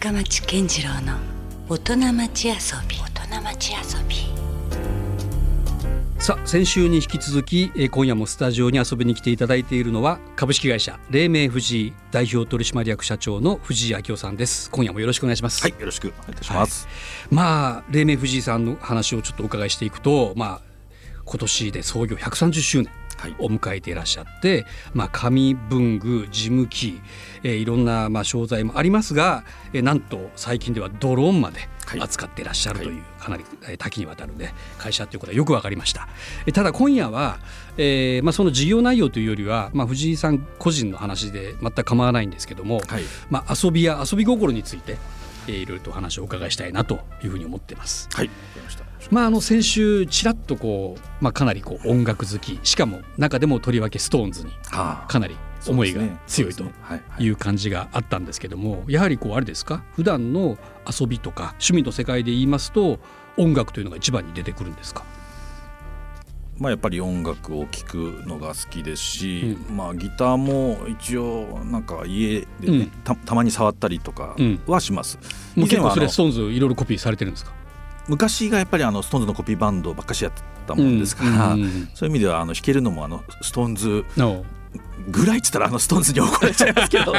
深町健次郎の大人町遊び。大人町遊び。さあ先週に引き続きえー今夜もスタジオに遊びに来ていただいているのは株式会社黎明藤井代表取締役社長の藤井明夫さんです。今夜もよろしくお願いします。はい、よろしくお願いいたします。まあ黎明藤井さんの話をちょっとお伺いしていくとまあ今年で創業130周年。はいを迎えていらっしゃって、まあ、紙文具事務機、えーいろんなまあ商材もありますが、えーなんと最近ではドローンまではい。扱っていらっしゃるとい。う、はいかなりえー多岐にわたる、ね、会社ということはよく分かりました。えーただ今夜は、えーまあ、その事業内容というよりは、まあ、藤井さん個人の話で全く構わないんですけども、はい、まあ、遊びや遊び心について、えーいろいろとお話をお伺いしたいなというふうに思ってます。はい、まあ、あの先週ちらっとこう、まあ、かなりこう音楽好きしかも中でもとりわけストーンズにはかなり思いが強いという感じがあったんですけどもやはりこうあれですか？普段の遊びとか趣味の世界で言いますと音楽というのが一番に出てくるんですか？まあやっぱり音楽を聴くのが好きですし、まあギターも一応なんか家でね、うん。たたまに触ったりとかうん。はします。もう結構それストーンズいろいろコピーされてるんですか？昔がやっぱりあのストーンズのコピーバンドばっかしやってたもんですから、うんうんそういう意味ではあの弾けるのもあのストーンズのぐらいっつったらあのストーンズに怒られちゃいますけど。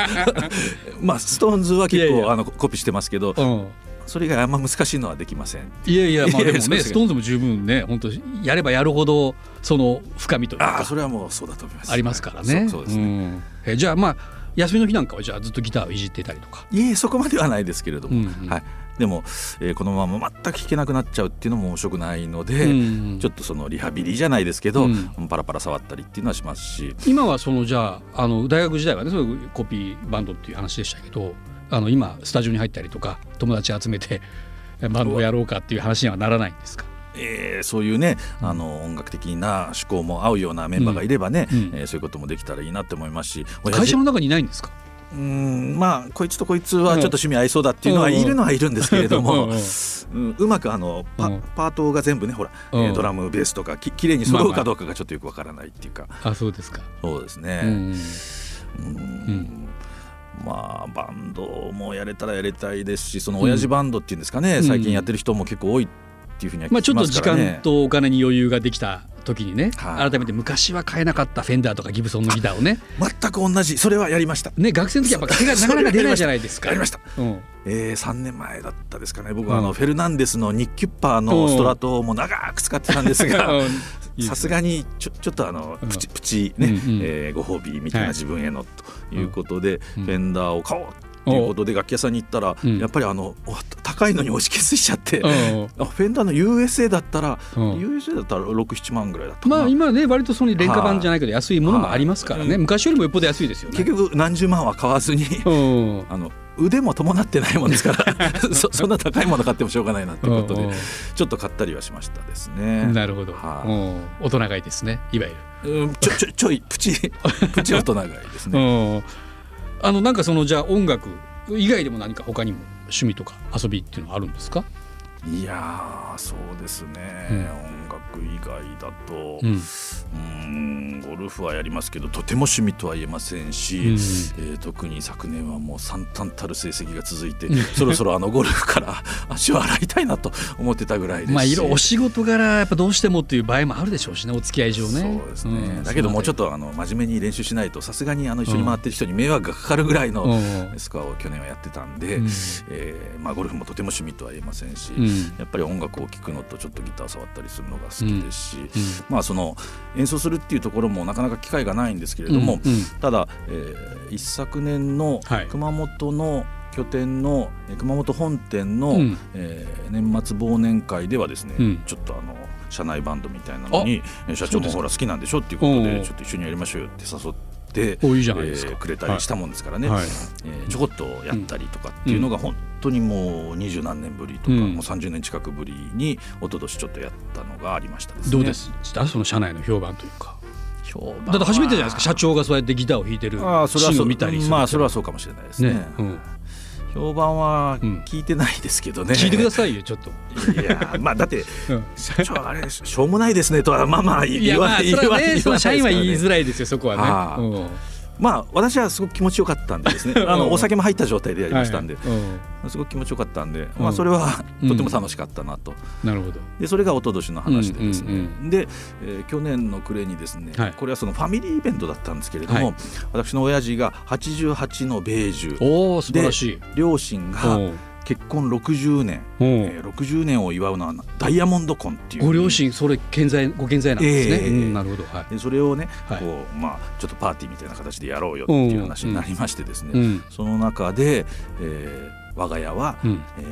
まあストーンズは結構いやいや。あのコピーしてますけどうんそれ以外あんま難しいのはできません。いやいやまあでもねストーンズも十分ね本当やればやるほどその深みというかああそれはもうそうだと思います。ありますからね。そうそうですね。んえじゃあまあ休みの日なんかはじゃあずっとギターをいじってたりとか。いえそこまではないですけれども、うんうんはい、でも、えーこのまま全く弾けなくなっちゃうっていうのも面白くないので、うんちょっとそのリハビリじゃないですけど、うんパラパラ触ったりっていうのはしますし今はそのじゃああの大学時代はねそういうコピーバンドっていう話でしたけどあの今スタジオに入ったりとか友達集めてえバンドをやろうかっていう話にはならないんですか？えーそういうねあの音楽的な思考も合うようなメンバーがいればね、うん。うん。えーそういうこともできたらいいなって思いますし会社の中にいないんですか？うーんまあこいつとこいつはちょっと趣味合いそうだっていうのはいるのはいるんですけれども、うんうまくあのパ,、うん。パートが全部ねほら、えーうんドラムベースとかききれいに揃うかどうかがちょっとよくわからないっていうか、あそうですか。そうですね。うんうん。んまあバンドもやれたらやりたいですしその親父バンドっていうんですかね、最近やってる人も結構多いっていうふうには聞きまあちょっと時。間とお金に余裕ができた時にね、はい。改めて昔は買えなかったフェンダーとかギブソンのギターをね。全く同じ。それはやりました。ね学生の時はやっぱ手がなかなか出ないじゃないですか。やりました。うん。えー、3年前だったですかね。僕はあうん。のフェルナンデスのニッキュッパーのストラトをもう長く使ってたんですがうんさすがにちょちょっとあのうん。プチプチね、うんうん。えーご褒美みたいなはい。自分へのということで、うん。フェンダーを買おうということで楽器屋さんに行ったら、うん。やっぱりあのお高いのに押し消ししちゃって、うん。あフェンダーの USA だったら、うん。USA だったら67万ぐらいだったまあ今ね割とその廉価版じゃないけど安いものもありますからね、はい。昔よりもよっぽど安いですよね。結局何十万は買わずにうん。あの腕も伴ってないもんですから そそんな高いもの買ってもしょうがないなってことでうんちょっと買ったりはしましたですね。なるほど、はうん大人買いですねいわゆる。うんちょちょちょいプチ プチ大人買いですうね。んあのなんかそのじゃあ音楽以外でも何か他にも趣味とか遊びっていうのはあるんですか、いやーそうですね、うん。音楽以外だと、ううんゴルフはやりますけどとても趣味とは言えませんし、うん。えー特に昨年はもう惨憺たる成績が続いて、うん。そろそろあのゴルフから 足を洗いたいなと思ってたぐらいです。しまあいろお仕事柄やっぱどうしてもっていう場合もあるでしょうしねお付き合い上ね。そうですね、ん。だけどもうちょっと、とあの真面目に練習しないとさすがにあの一緒に回ってる人に迷惑がかかるぐらいのうん。スコアを去年はやってたんで、うん。えーまあ、ゴルフもとても趣味とは言えませんし、うんやっぱり音楽を聴くのとちょっとギター触ったりするのが好きですし、うん。まあ、その演奏するっていうところもなかなか機会がないんですけれども、ただ、えー一昨年のはい。熊本の拠点の、えー熊本本店の、うん。えー年末忘年会ではですね、うん。ちょっとあの社内バンドみたいなのにえー社長もほら好きなんでしょっていうことでちょっと一緒にやりましょうよって誘って。おいいじゃないですか。えーくれたりしたもんですからね、はい。えーちょこっとやったりとかっていうのが本当にもう二十何年ぶりとか、うん。もう30年近くぶりに一昨年ちょっとやったのがありましたですね。どうです？したその社内の評判というか。評判だって初めてじゃないですか。社長がそうやってギターを弾いてるシああそれはそうーンを見たりまあそれはそうかもしれないですね。ね、うん、評判はうん。聞いてないですけどね、聞いてくださいよちょっと。いやまあだってうん。社長あれしょうもないですねとはまあまあいね言わないその社員は言いづららいですよそこはね。はあ。うんまあ私はすごく気持ちよかったんでですね。あのお酒も入った状態でやりましたんで、はいすごく気持ちよかったんで、まあ、それはうんとても楽しかったなと、なるほど。でそれが一昨年の話でですね、うんうんで、えー去年の暮れにですね、はい。これはそのファミリーイベントだったんですけれども、はい。私の親父が88の米寿おお素晴らしい。両親が結婚60年、えー60年を祝うのはダイヤモンド婚っていう。ご両親それ健在ご健在なんですね、ええ。うんなるほど。はい。でそれをね、はい。こうまあ、ちょっとパーティーみたいな形でやろうよっていう話になりましてですね、うん。その中で、えー我が家は、うん。えー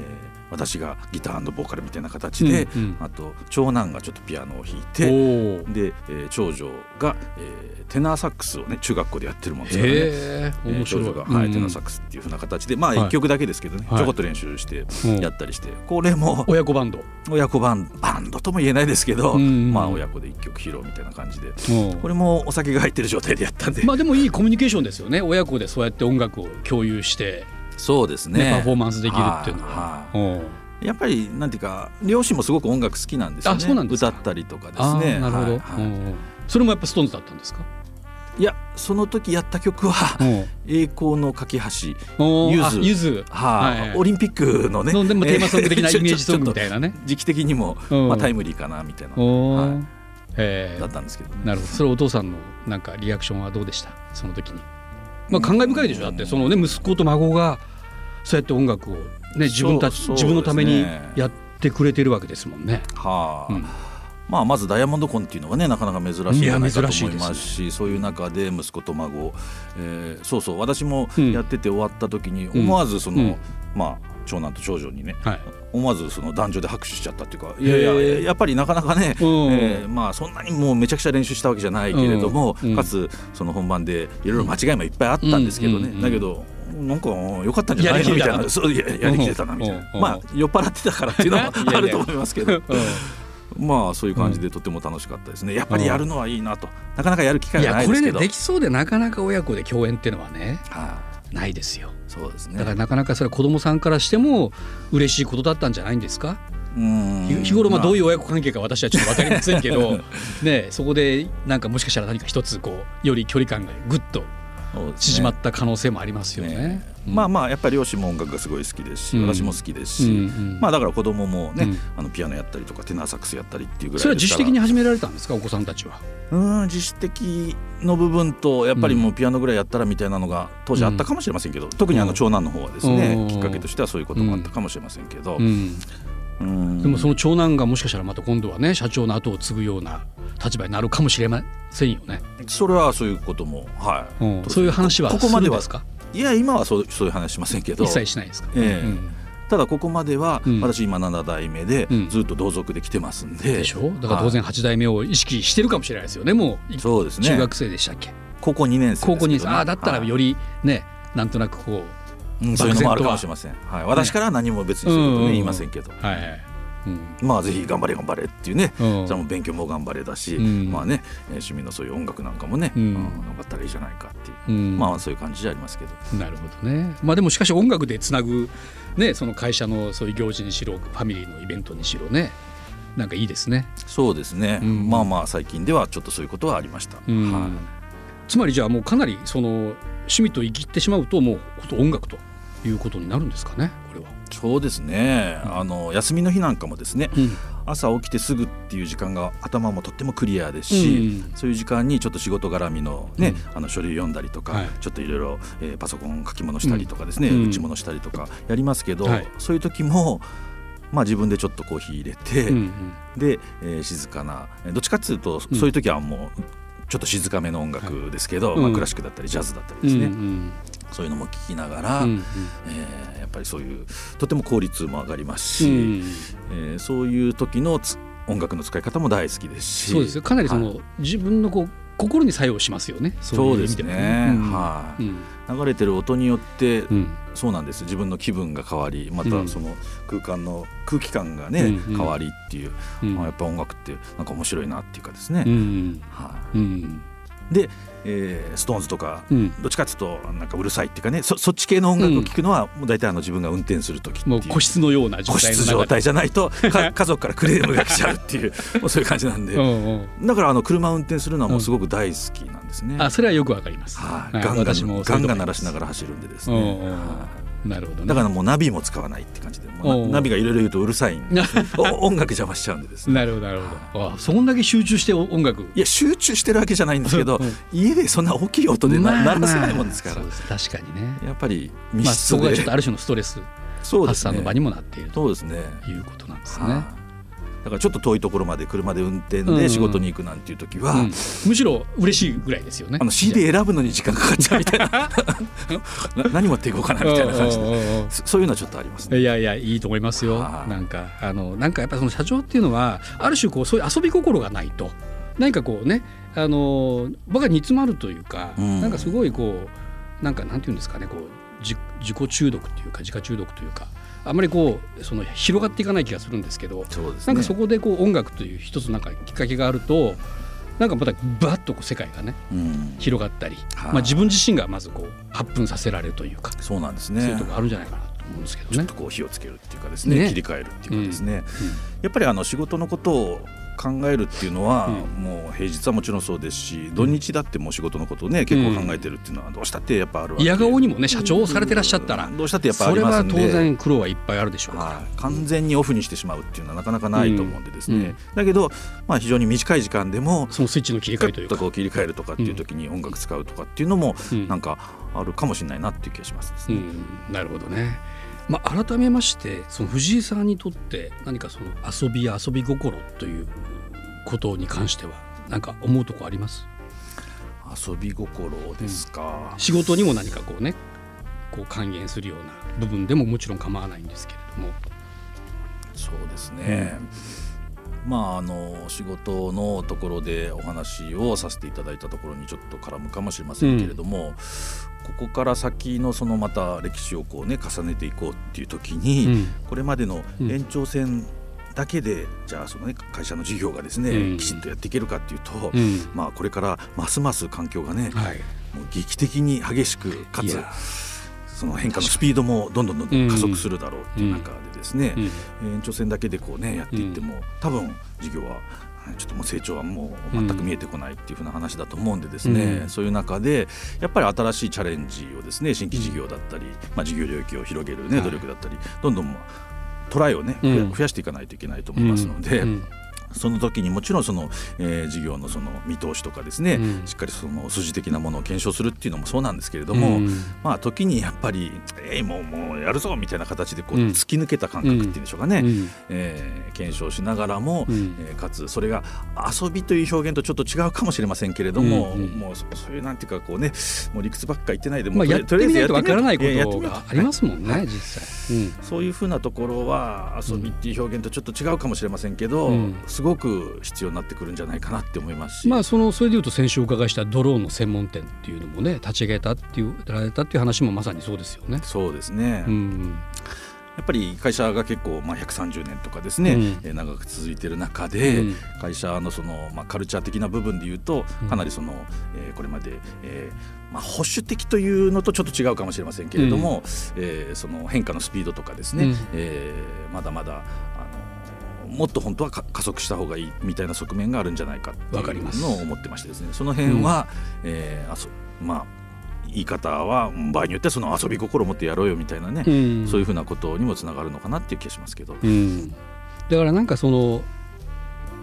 私がギターボーカルみたいな形で、うんうん。あと長男がちょっとピアノを弾いてで、えー長女が、えーテナーサックスをね中学校でやってるもんですからね。へええー面白い。長女が、はいうん。テナーサックスっていうふうな形でまあはい。一曲だけですけどね、はい。ちょこっと練習してうん。やったりして、これも親子バンド。親子バンバンドとも言えないですけど、うんうん。まあ親子で一曲披露みたいな感じでうん。これもお酒が入ってる状態でやったんで、まあでもいいコミュニケーションですよね。親子でそうやって音楽を共有して、そうですね。ねパフォーマンスできるっていうのは。やっぱりなんていうか両親もすごく音楽好きなんですよね。あそうなんですか。歌ったりとかですあねーなるほど、それもやっぱストーンズだったんですか、いやその時やった曲はう。ん「栄光の架け橋」ゆず。はい。はいオリンピックのね。のでもテーマソング的なえーイメージソングみたいなね。時期的にも、うん。まあ、タイムリーかなみたいな、はい。だったんですけどね。なるほど。それお父さんのなんかリアクションはどうでした？その時にまあ感慨深いでしょ。だってそのね息子と孫がそうやって音楽をね自分たちそう自分のためにやってくれてるわけですもんね。はあ、うん。まあ、まずダイヤモンドコンっていうのがねなかなか珍しいんじゃないかと思いますしいや珍しいです。そういう中で息子と孫、えーそうそう私もうん。やってて終わった時にうん思わずその、うん。まあ長男と長女にねはい。思わずその男女で拍手しちゃったっていうかいやいややっぱりなかなかね、うん。えーまあそんなにもうめちゃくちゃ練習したわけじゃないけれども、うん。うん。かつその本番でいろいろ間違いもいっぱいあったんですけどね、うん。うん。だけどなんか良かったんじゃないのみたいななそういややりきれたなみたいな、うん。まあ酔っ払ってたからっていうのも あると思いますけど。うん。まあそういう感じでとても楽しかったですね。やっぱりやるのはいいなと。なかなかやる機会いがなやこれねいですけどできそうでなかなか親子で共演っていうのはね。はないですよ。いそうですねだからなかなかそれは子供さんからしても嬉しいことだったんじゃないんですか？うん日日頃まあどういうう親子関係か私はちょっと分かりませんけど ねそこでなんかもしかしたら何か一つこうより距離感がぐっと縮まった可能性もありますよね。うん。まあまあやっぱり両親も音楽がすごい好きですし、うん。私も好きですし、うんうん。まあだから子供もね、うん。あのピアノやったりとかテナーサックスやったりっていうぐらいそれは自主的に始められたんですかお子さんたちは？うん自主的の部分とやっぱりもうピアノぐらいやったらみたいなのが当時あったかもしれませんけど、特にあの長男の方はですね、うん。きっかけとしてはそういうこともあったかもしれませんけど、でもその長男がもしかしたらまた今度はね社長の後を継ぐような立場になるかもしれませんよね。それはそういうこともはい、うん。そういう話はここまでですか？いや今はそうそういう話しませんけど。一切しないですか？ええ。うん。ただここまではうん。私今7代目でうん。ずっと同族で来てますんで、でしょ？だから当然8代目を意識してるかもしれないですよねもう。そうですね。中学生でしたっけ？高校2年生ね、高校にああだったらより、りねなんとなくこうんそういうのもあるかもしれません、はい、私からは何も別にそういうことね言いませんけど、うはいはい。うん。まあぜひ頑張れ頑張れっていうね、うん。それも勉強も頑張れだし、うん。まあねえー趣味のそういう音楽なんかもね、うん。うん頑張ったらいいじゃないかっていう、うん。まあそういう感じじゃありますけど。なるほどね。まあでもしかし音楽でつなぐねその会社のそういう行事にしろファミリーのイベントにしろね。なんかいいですね。そうですね、うん。まあまあ最近ではちょっとそういうことはありました、うん。はい。つまりじゃあもうかなりその趣味と生きってしまうともう音楽ということになるんですかねこれは。そうですね、あの休みの日なんかもですねうん。朝起きてすぐっていう時間が頭もとってもクリアですし、うん。そういう時間にちょっと仕事絡みの,、ねあの書類読んだりとか、はい。ちょっといろいろえーパソコン書き物したりとかですね、うん。打ち物したりとかやりますけど、はい。そういう時も、まあ、自分でちょっとコーヒー入れて、うんうん。で、えー静かなえーどっちかっていうと、うん。そういう時はもうちょっと静かめの音楽ですけど、うん。まあ、クラシックだったりジャズだったりですね、うんそういうのも聞きながら、うんうん。えーやっぱりそういうとても効率も上がりますし、うん。えーそういう時のつ音楽の使い方も大好きですし。そうですよ。かなりその、はい。自分のこう心に作用しますよね。そうですね、うん。はい。うん。流れてる音によって、うん。そうなんです。自分の気分が変わりまうん。たその空間の空気感がね、変わりっていう、うん。まあ、やっぱ音楽ってなんか面白いなっていうかですね、うん。はうんで、えー、ストーンズとか、うん。どっちかっていうとなんかうるさいっていうかねそそっち系の音楽を聴くのは、もう大体あの自分が運転する時もう個室のような状個態の中で。室状態じゃないと か家族からクレームが来ちゃうっていう もうそういう感じなんで、うんうん。だからあの車を運転するのはもうすごく大好きなんですね。あそれはよくわかります、はい、はいガンガンガンガン鳴らしなががら走るんでですうんうんね。うなるほどね。だからもうナビも使わないって感じで。もうおう。なナビがいろいろ言うとうるさいんで お音楽邪魔しちゃうんでですね。なるほどなるほど。あそんだけ集中して音楽。いや集中してるわけじゃないんですけど、うん家でそんな大きい音でな、まあ鳴らせないもんですから、そうです。確かにね。やっぱり密まあ、室そこがで、ちょっとある種のストレス発そうですね散の場にもなっているとそうですね。いうことなんですはいね。だからちょっと遠いところまで車で運転うんうん。で仕事に行くなんていう時は、うん。むしろ嬉しいぐらいですよね。あの CD 選ぶのに時間かかっちゃうみたいな。な何持っていこうかなみたいな感じで。うんうんうんうん。そそういうのはちょっとありますね。いやいやいいと思いますよ。はい。なんかあのなんかやっぱその社長っていうのはある種こうそういう遊び心がないと。何かこうねあの僕は煮詰まるというか、うん。なんかすごいこうなんかなんていうんですかねこう自自己中毒というか自家中毒というかあんまりこうその広がっていかない気がするんですけど、そうですね。なんかそこでこう音楽という一つなんかきっかけがあるとなんかまたバッとこう世界がねうん。広がったり、はい。まあ、自分自身がまずこう発奮させられるというか、そうなんですそういねうところあるんじゃないかなと思うんですけどね。ちょっと。こう火をつけるっていうかですね。ね切り替えるっていうかですね、やっぱりあの仕事のことを考えるっていうのは、うん。もう平日はもちろんそうですし土日だってもう仕事のことをね結構考えてるっていうのはどうしたってやっぱあるわけ。嫌顔にもね社長をされてらっしゃったらどうしたってやっぱあそれはりますんで。当然苦労はいっぱいあるでしょうかはい、完全にオフにしてしまうっていうのはなかなかないと思うんでですね、うん。うんだけど、まあ、非常に短い時間でもらそのスイッチの切り替えというかこう切り替えるとかっていう時に音楽使うとかっていうのもうん。なんかあるかもしれないなっていう気がしますね。うん。なるほどね。まあ、改めましてその藤井さんにとって何かその遊びや遊び心ということに関しては何か思うとこあります？遊び心ですか、仕事にも何かこうねこう還元するような部分でももちろん構わないんですけれども。そうですね、まああの仕事のところでお話をさせていただいたところにちょっと絡むかもしれませんけれども、ここから先のそのまた歴史をこうね重ねていこうっていう時に、うん。これまでの延長線だけで、じゃあそのね会社の事業がですね、うん。きちんとやっていけるかっていうと、うん。まあこれからますます環境がね、はい、もう劇的に激しくかつその変化のスピードもどんどんどんどん加速するだろうっていう中でですね、うん。延長線だけでこうねやっていっても、多分事業はちょっともう成長はもう全く見えてこないっていうふうな話だと思うんでですね、うん。そういう中でやっぱり新しいチャレンジをですね新規事業だったり、まあ、事業領域を広げる、ね、はい。努力だったりどんどんまあトライをね、増やうん。増やしていかないといけないと思いますので、うんその時にもちろんその、えー事業のその見通しとかですね、うん。しっかりその筋的なものを検証するっていうのもそうなんですけれども、うん。まあ時にやっぱり「えいもうもうやるぞ」みたいな形でこううん。突き抜けた感覚っていうんでしょうかね、うん。えー検証しながらも、うん。えーかつそれが遊びという表現とちょっと違うかもしれませんけれども、うん。うん。もうそそういうなんていうかこうねもう理屈ばっか言ってないでもまあ、うやってみないとわからないことがありますもんね、実際。うん。そういうふうなところは遊びっていう表現とちょっと違うかもしれませんけど、うんすごく必要になってくるんじゃないかなって思いますし、まあそのそれでいうと先週お伺いしたドローンの専門店っていうのもね立ち上げたっていうられたっていう話もまさにそうですよね。そうですね、うんやっぱり会社が結構、まあ、130年とかですね、うん。えー長く続いている中で、うん。会社のその、まあ、カルチャー的な部分でいうとうん。かなりその、えーこれまで、えーまあ、保守的というのとちょっと違うかもしれませんけれども、えーその変化のスピードとかですね、うん。えーまだまだあのもっと本当はか加速した方がいいみたいな側面があるんじゃないかっていうわかります。のを思ってましてですね。その辺は、えーあそまあ言い方は場合によってはその遊び心を持ってやろうよみたいなね、うん。そういうふうなことにもつながるのかなっていう気がしますけど。うん。だからなんかそのいわ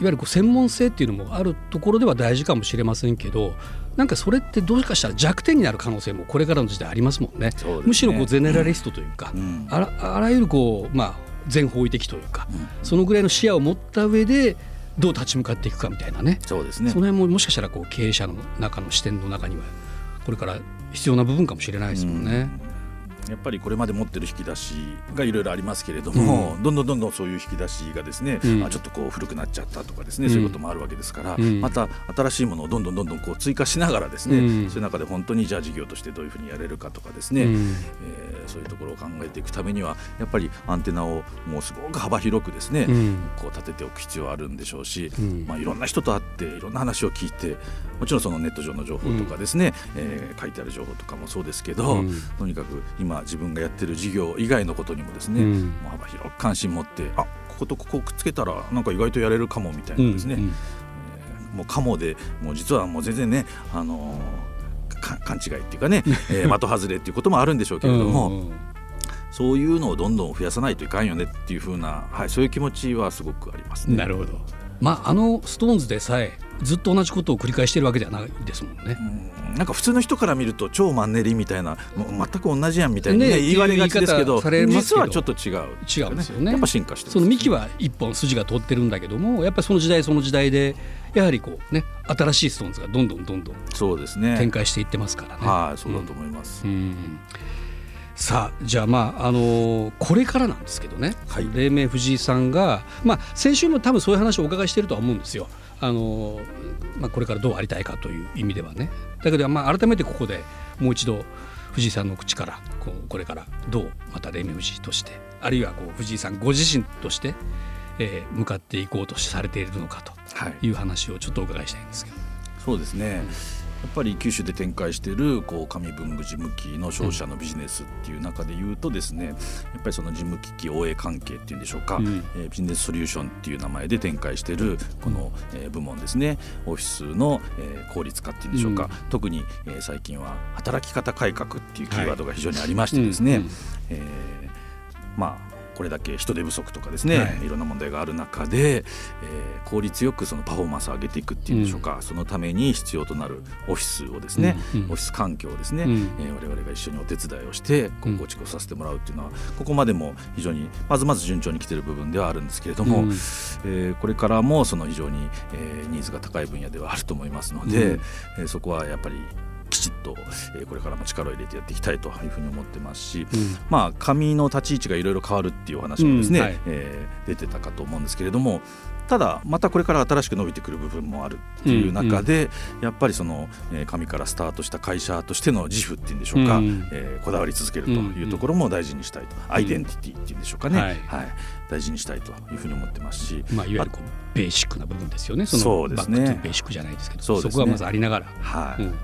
ゆるこう専門性っていうのもあるところでは大事かもしれませんけどなんかそれってどうかしたら弱点になる可能性もこれからの時代ありますもんね。ね。むしろこうゼネラリストというか、うん。あらあらゆるこう、まあ、全方位的というか、うんそのぐらいの視野を持った上でどう立ち向かっていくかみたいなね。そうですね。その辺ももしかしたらこう経営者の中の視点の中にはこれから必要な部分かもしれないですもんね。うんやっぱりこれまで持ってる引き出しがいろいろありますけれども、うん。どんどんどんどんそういう引き出しがですね、うん。あちょっとこう古くなっちゃったとかですね、うんそういうこともあるわけですから、うん。また新しいものをどんどんどんどんこう追加しながらですね、うん。そういう中で本当にじゃあ事業としてどういうふうにやれるかとかですね、うん。えーそういうところを考えていくためにはやっぱりアンテナをもうすごく幅広くですね、うん。こう立てておく必要はあるんでしょうし、うん。まあ、いろんな人と会っていろんな話を聞いてもちろんそのネット上の情報とかですね、えー書いてある情報とかもそうですけど、うん。とにかく今自分がやってる事業以外のことにもですね、うんもう幅広く関心持ってあこことここくっつけたらなんか意外とやれるかもみたいなですね、うんうんえーもうかもでもう実はもう全然ね、あのーか勘違いっていうかね、えー的外れっていうこともあるんでしょうけれども、うんうんそういうのをどんどん増やさないといかんよねっていう風な、はい、そういう気持ちはすごくありますね。なるほど。まああのストーンズでさえずっと同じことを繰り返してるわけではないですもんね。うん。なんか普通の人から見ると超マンネリみたいな全く同じやんみたいに、ねね言われがちですけど実はちょっと違う、違うんですよね。やっぱ進化してその幹は一本筋が通ってるんだけどもやっぱりその時代その時代でやはりこうね新しいストーンズがどんどんどんどんそうですね。展開していってますからね。はいそうだと思います、うんさあじゃあまああのーこれからなんですけどね、はい黎明藤井さんが、まあ、先週も多分そういう話をお伺いしてるとは思うんですよ。あのーまあ、これからどうありたいかという意味ではね。だけど、まあ、改めてここでもう一度藤井さんの口からこうこれからどうまた黎明藤井としてあるいはこう藤井さんご自身として、えー向かっていこうとされているのかはいという話をちょっとお伺いしたいんですけど。そうですね、やっぱり九州で展開しているこう紙文具事務機の商社のビジネスっていう中で言うとですねやっぱりその事務機器応援関係っていうんでしょうか、うん。えービジネスソリューションっていう名前で展開しているこの、えー部門ですね。オフィスの、えー効率化っていうんでしょうか、うん。特に、えー最近は働き方改革っていうキーワードが非常にありましてですね、うん。うん。えーまあこれだけ人手不足とかですね、はい。い、ろんな問題がある中で、えー効率よくそのパフォーマンスを上げていくっていうんでしょうか、そのために必要となるオフィスをですね、うんうん。オフィス環境をですね、うん。えー我々が一緒にお手伝いをして構築をさせてもらうっていうのは、ここまでも非常にまずまず順調に来ている部分ではあるんですけれども、うん。えーこれからもその非常に、えーニーズが高い分野ではあると思いますので、うん。えーそこはやっぱりきちっと、えーこれからも力を入れてやっていきたいというふうに思ってますし、うん。まあ、紙の立ち位置がいろいろ変わるっていうお話もですね、うんはい。えー出てたかと思うんですけれどもただまたこれから新しく伸びてくる部分もあるっていう中で、やっぱりその、えー紙からスタートした会社としての自負っていうんでしょうか、うん。えーこだわり続けるというところも大事にしたいと、アイデンティティっていうんでしょうかね、はい。はい、大事にしたいというふうに思ってますし、まあ、いわゆるこうベーシックな部分ですよね。そのそうですね。 back to basic じゃないですけど、そね。こがまずありながら。はい。うん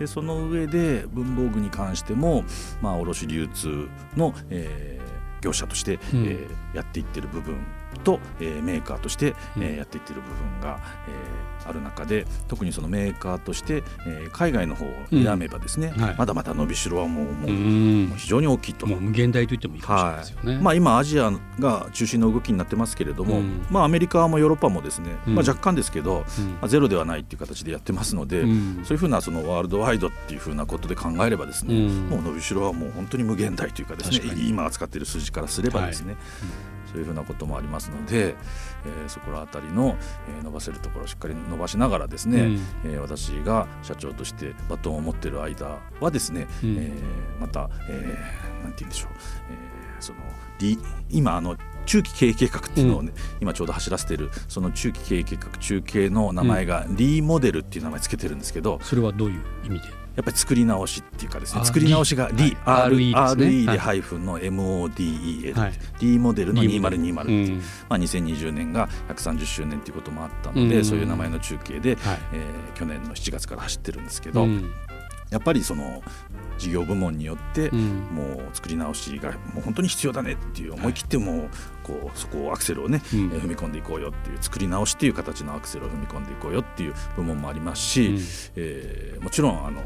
でその上で文房具に関しても、まあ、卸流通の、えー業者として、うん。えーやっていってる部分と、えーメーカーとして、うんえーやっていってる部分が、えーある中で特にそのメーカーとして、えー海外の方を選べばですね、うん。はい。まだまだ伸びしろはもうもう,、うん。もう非常に大きいと。もう無限大と言ってもいいかもしれないはですよね。い。まあ、今アジアが中心の動きになってますけれども、うん。まあ、アメリカもヨーロッパもですね、うん。まあ、若干ですけど、うん。まあ、ゼロではないっていう形でやってますので、うん。そういうふうなそのワールドワイドっていうふうなことで考えればですね、うん。もう伸びしろはもう本当に無限大というかですね今扱っている数字からすればですね、そういうふうなこともありますので、えーそこら辺りの、えー伸ばせるところをしっかり伸ばしながらですね、うん。えー私が社長としてバトンを持っている間はですね、うん。えーまた、えーなんて言うんでしょう、えーそのリ今あの中期経営計画っていうのをね、今ちょうど走らせているその中期経営計画中継の名前がリーモデルっていう名前つけてるんですけど、それはどういう意味で？やっぱり作り直しっていうかですねあ作り直しが RE でハイフンの MODEL、はい。D モデルのリーモデル。2020っていう、うん。まあ、2020年が130周年ということもあったので、うん。そういう名前の中継で、はい。えー去年の7月から走ってるんですけど、うんやっぱりその事業部門によって、うん。もう作り直しがもう本当に必要だねっていう思い切ってもうこうそこをアクセルをね、踏み込んでいこうよっていう作り直しっていう形のアクセルを踏み込んでいこうよっていう部門もありますし、うん。えーもちろんあの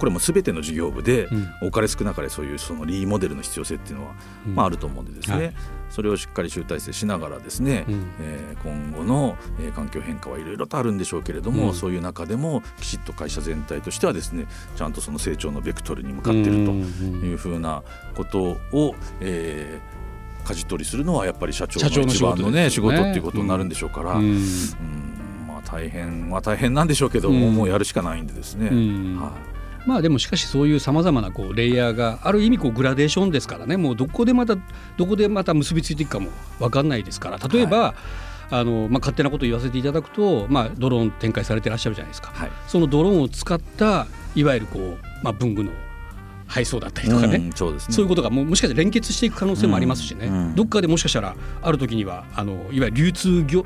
これも全ての事業部で、うん。多かれ少なかれそういうそのリーモデルの必要性っていうのは、うん。まあ、あると思うんでですね、はい。それをしっかり集大成しながらですね、うん。えー今後の、えー環境変化はいろいろとあるんでしょうけれども、うん。そういう中でもきちっと会社全体としてはですねちゃんとその成長のベクトルに向かっているというふうなことを、えー舵取りするのはやっぱり社長の一番のねね事っていうことになるんでしょうから、ううんん。まあ大変は大変なんでしょうけど、うん。もうやるしかないんでですね。うん。はいまあでもしかしそういうさまざまなこうレイヤーがある意味こうグラデーションですからね。もうどこでまたどこでまた結びついていくかも分かんないですから。例えば、あのまあ、勝手なことを言わせていただくと、まあ、ドローン展開されてらっしゃるじゃないですか。はい。そのドローンを使ったいわゆるこう、まあ、文具の配送だったりとかね、うんそうですね。そういうことがもうもしかしたら連結していく可能性もありますしね、うんうん。どっかでもしかしたらある時にはあのいわゆる流通業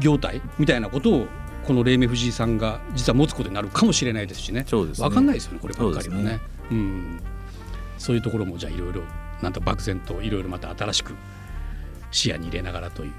業態みたいなことをこの黎明藤井さんが実は持つことになるかもしれないですしね。そうですね。分かんないですよねこればっかりはね。ね。うん、そういうところもじゃあいろいろなんと漠然といろいろまた新しく視野に入れながらという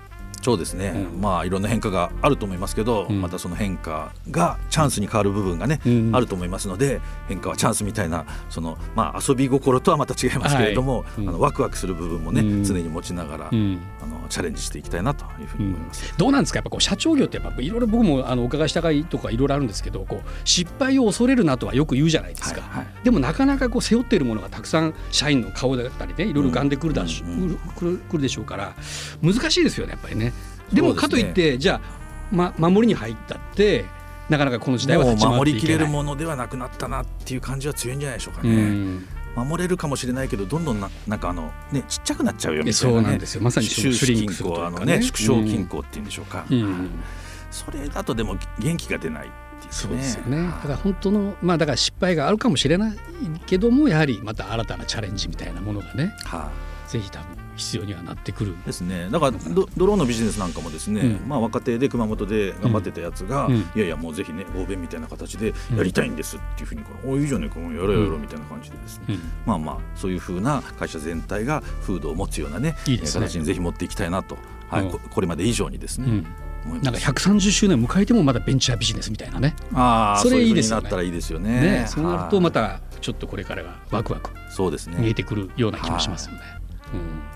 そうですね、うん。まあいろんな変化があると思いますけど、うん。またその変化がチャンスに変わる部分がね、うん。あると思いますので変化はチャンスみたいなその、まあ、遊び心とはまた違いますけれども、はい。うん。あのワクワクする部分もね、うん。常に持ちながら、うん。あのチャレンジしていきたいなというふうに思います。どうなんですか？やっぱこう社長業ってやっぱいろいろ僕もあのお伺いしたいとかいろいろあるんですけどこう失敗を恐れる難とはよく言うじゃないですか、はい。はい。でもなかなかこう背負っているものがたくさん社員の顔だったりねいろいろがん。でくるでしょうから難しいですよねやっぱりね。でもかといってじゃあ、ま、守りに入ったってなかなかこの時代は守りきれるものではなくなったなっていう感じは強いんじゃないでしょうかうね。ん。守れるかもしれないけどどんどんななんかあのねちっちゃくなっちゃうよみたいそうなねなんですよ。まさに収支金シュリンクするというかね庫あのね縮小金庫っていうんでしょうか、うんそれだとでも元気が出ないっていうね。そうですよね。だはいから本当のまあだから失敗があるかもしれないけどもやはりまた新たなチャレンジみたいなものがねはい。ぜひ多分必要にはなってくる。ですね、だからドドローンのビジネスなんかもですね、うん。まあ、若手で熊本で頑張ってたやつが、うん。いやいやもうぜひね合弁みたいな形でやりたいんですっていうふうにおいいじゃねえかやろうやろうみたいな感じでですね、うん。まあまあそういうふうな会社全体が風土を持つようなねいいですねえー形にぜひ持っていきたいなと、はいうん。ここれまで以上にですね、なんかます130周年を迎えてもまだベンチャービジネスみたいなね。ああそれいいですよね。そうなったらいいですよね。ね、そうなるとまはいたちょっとこれからがワクワクそうですね。見えてくるような気もしますよね。うん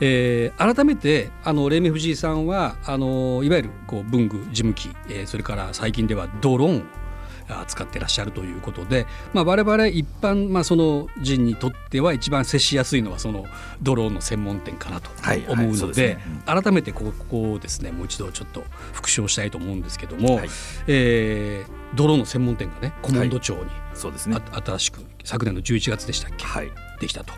えー改めてあの黎明藤井さんはあのいわゆるこう文具事務機、えーそれから最近ではドローンを扱ってらっしゃるということで、まあ、我々一般、まあ、その人にとっては一番接しやすいのはそのドローンの専門店かなとはいはい思うので改めてここをですねもう一度ちょっと復唱したいと思うんですけども、はい。えードローンの専門店がね古門戸町に、そうですね。あ新しく昨年の11月でしたっけ、はい。できたと。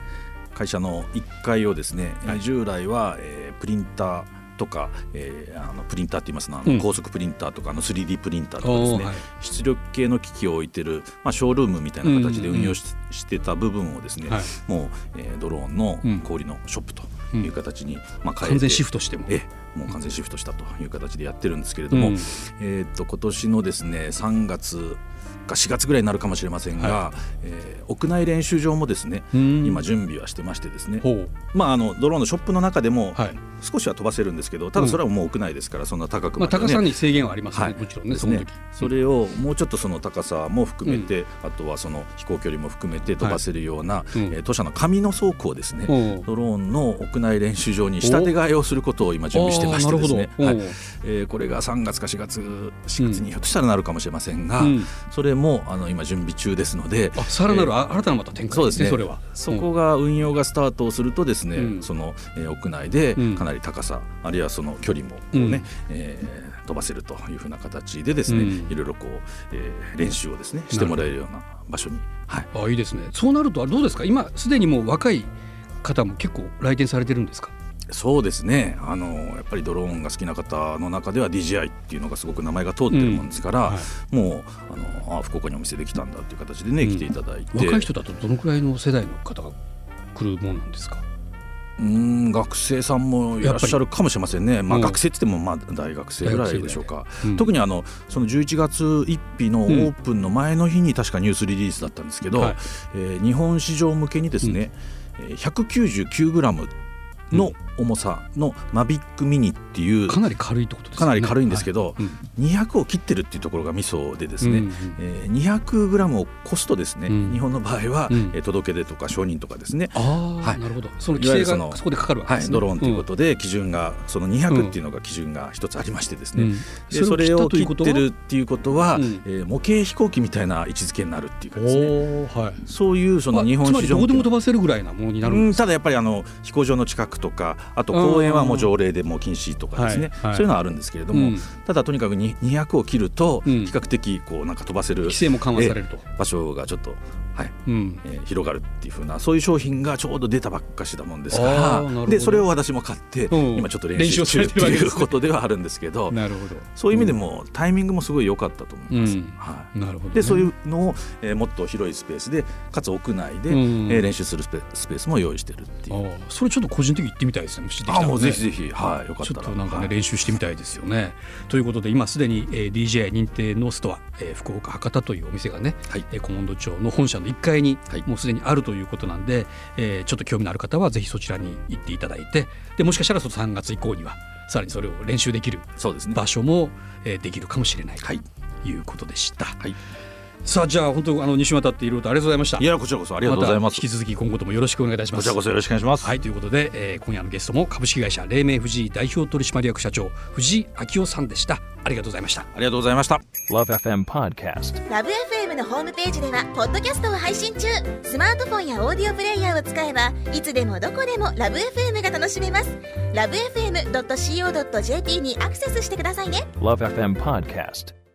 会社の1階をですね、えーはい。従来は、えープリンターとか、えーあのプリンターって言いますの高速プリンターとかあの 3D プリンターとかですね、出力系の機器を置いてる、まあ、ショールームみたいな形で運用し,、してた部分をですね、はい。もう、えードローンのうん。小売のショップという形に、まあ、変えて完全シフトしても。ええもう完全シフトしたという形でやってるんですけれども、うん。えー、と今年のですね3月か4月ぐらいになるかもしれませんが、はえー屋内練習場もですね、うん。今準備はしてましてですね、まあ、あのドローンのショップの中でもはい。少しは飛ばせるんですけどただそれはもう屋内ですからそんな高くまあ、まで、ね高さに制限はありますね、はい。もちろんね、ですね。その時。それをもうちょっとその高さも含めて、あとはその飛行距離も含めて飛ばせるような、うん。えー当社の紙の倉庫をですね、ドローンの屋内練習場に仕立て替えをすることを今準備してましてですね。はい。えーこれが3月か4月4月にひょっとしたらなるかもしれませんが、うん。それもあの今準備中ですので。あさらなる、えーあ新たなまた展開ですねそれは。そこが運用がスタートをするとですね、うん。その、えー屋内でうん。かなり高さ、あるいはその距離もね、うん。えー飛ばせるというふうな形でですね、うん。いろいろこう、えー練習をですねしてもらえるような場所に、はい、あいいですね。そうなるとどうですか？今すでにもう若い方も結構来店されてるんですか？そうですね。あのやっぱりドローンが好きな方の中では DJI っていうのがすごく名前が通ってるもんですから、うんはい。もうあのあ福岡にお店できたんだっていう形でね、うん。来ていただいて。若い人だとどのくらいの世代の方が来るもんなんですか？うん学生さんもいらっしゃるかもしれませんね、まあ、うん。学生って言ってもまあ大学生ぐらいでしょうか、うん。特にあのその11月1日のオープンの前の日に確かニュースリリースだったん。ですけど、はいえー日本市場向けにですね、えー 199g の重さのマビックミニっていうかなり軽いってことですね。かなり軽いんですけど、はい。200を切ってるっていうところがミソでですね、うんうんえー 200g を越すとですね、うん。日本の場合は、うん。えー届け出とか承認とかですね、ああ、はい。なるほど。その規制がそこでかかるわけはい、ですね、ドローンということで基準がその200っていうのが基準が一つありましてですね、うん。でそれを切切ってるっていうことは、うん。えー模型飛行機みたいな位置づけになるっていうかですね。はい。そういうその日本市場どこでも飛ばせるぐらいなものになるんですうんただやっぱりあの飛行場の近くとかあと公園はもう条例でもう禁止とかですね、そういうのはあるんですけれども、うん。ただとにかくに200を切るとうん。比較的こうなんか飛ばせる、規制も緩和されると、場所がちょっとはい。うん。えー広がるっていう風なそういう商品がちょうど出たばっかしだもんですからでそれを私も買って、うん。今ちょっと練練習中っていうことではあるんですけど。なるほど。そういう意味でもタイミングもすごい良かったと思います。うん。はい。なるほどね、でそういうのを、えーもっと広いスペースでかつ屋内で、うん。えー練習するスペスペースも用意してるっていう。それちょっと個人的に行ってみたいですねもしできたらね。あもうぜひぜひ。はい。よかったら。ちょっとなんかね、はい。練習してみたいですよね。ということで今すでに、えー DJ 認定のストア、えー福岡博多というお店がね、はい。えー古門戸町の本社の1階にはいもうすでにあるということなんで、えーちょっと興味のある方はぜひそちらに行っていただいてでもしかしたらその3月以降にはさらにそれを練習できる。場所も、えーできるかもしれないはいということでした。はい。さあじゃあ本当あの2週にわたっていろいろとありがとうございました。いやこちらこそありがとうございます。た引き続き今後ともよろしくお願いいたします。こちらこそよろしくお願いします。はいということで、えー今夜のゲストも株式会社黎明富士代表取締役社長藤井明夫さんでしたありがとうございましたありがとうございました。Love FM Podcast. ラブ f m のホームページではポッドキャストを配信中スマートフォンやオーディオプレイヤーを使えばいつでもどこでもラブ f m が楽しめますラブ FM.co.jp にアクセスしてくださいね Love FM Podcast.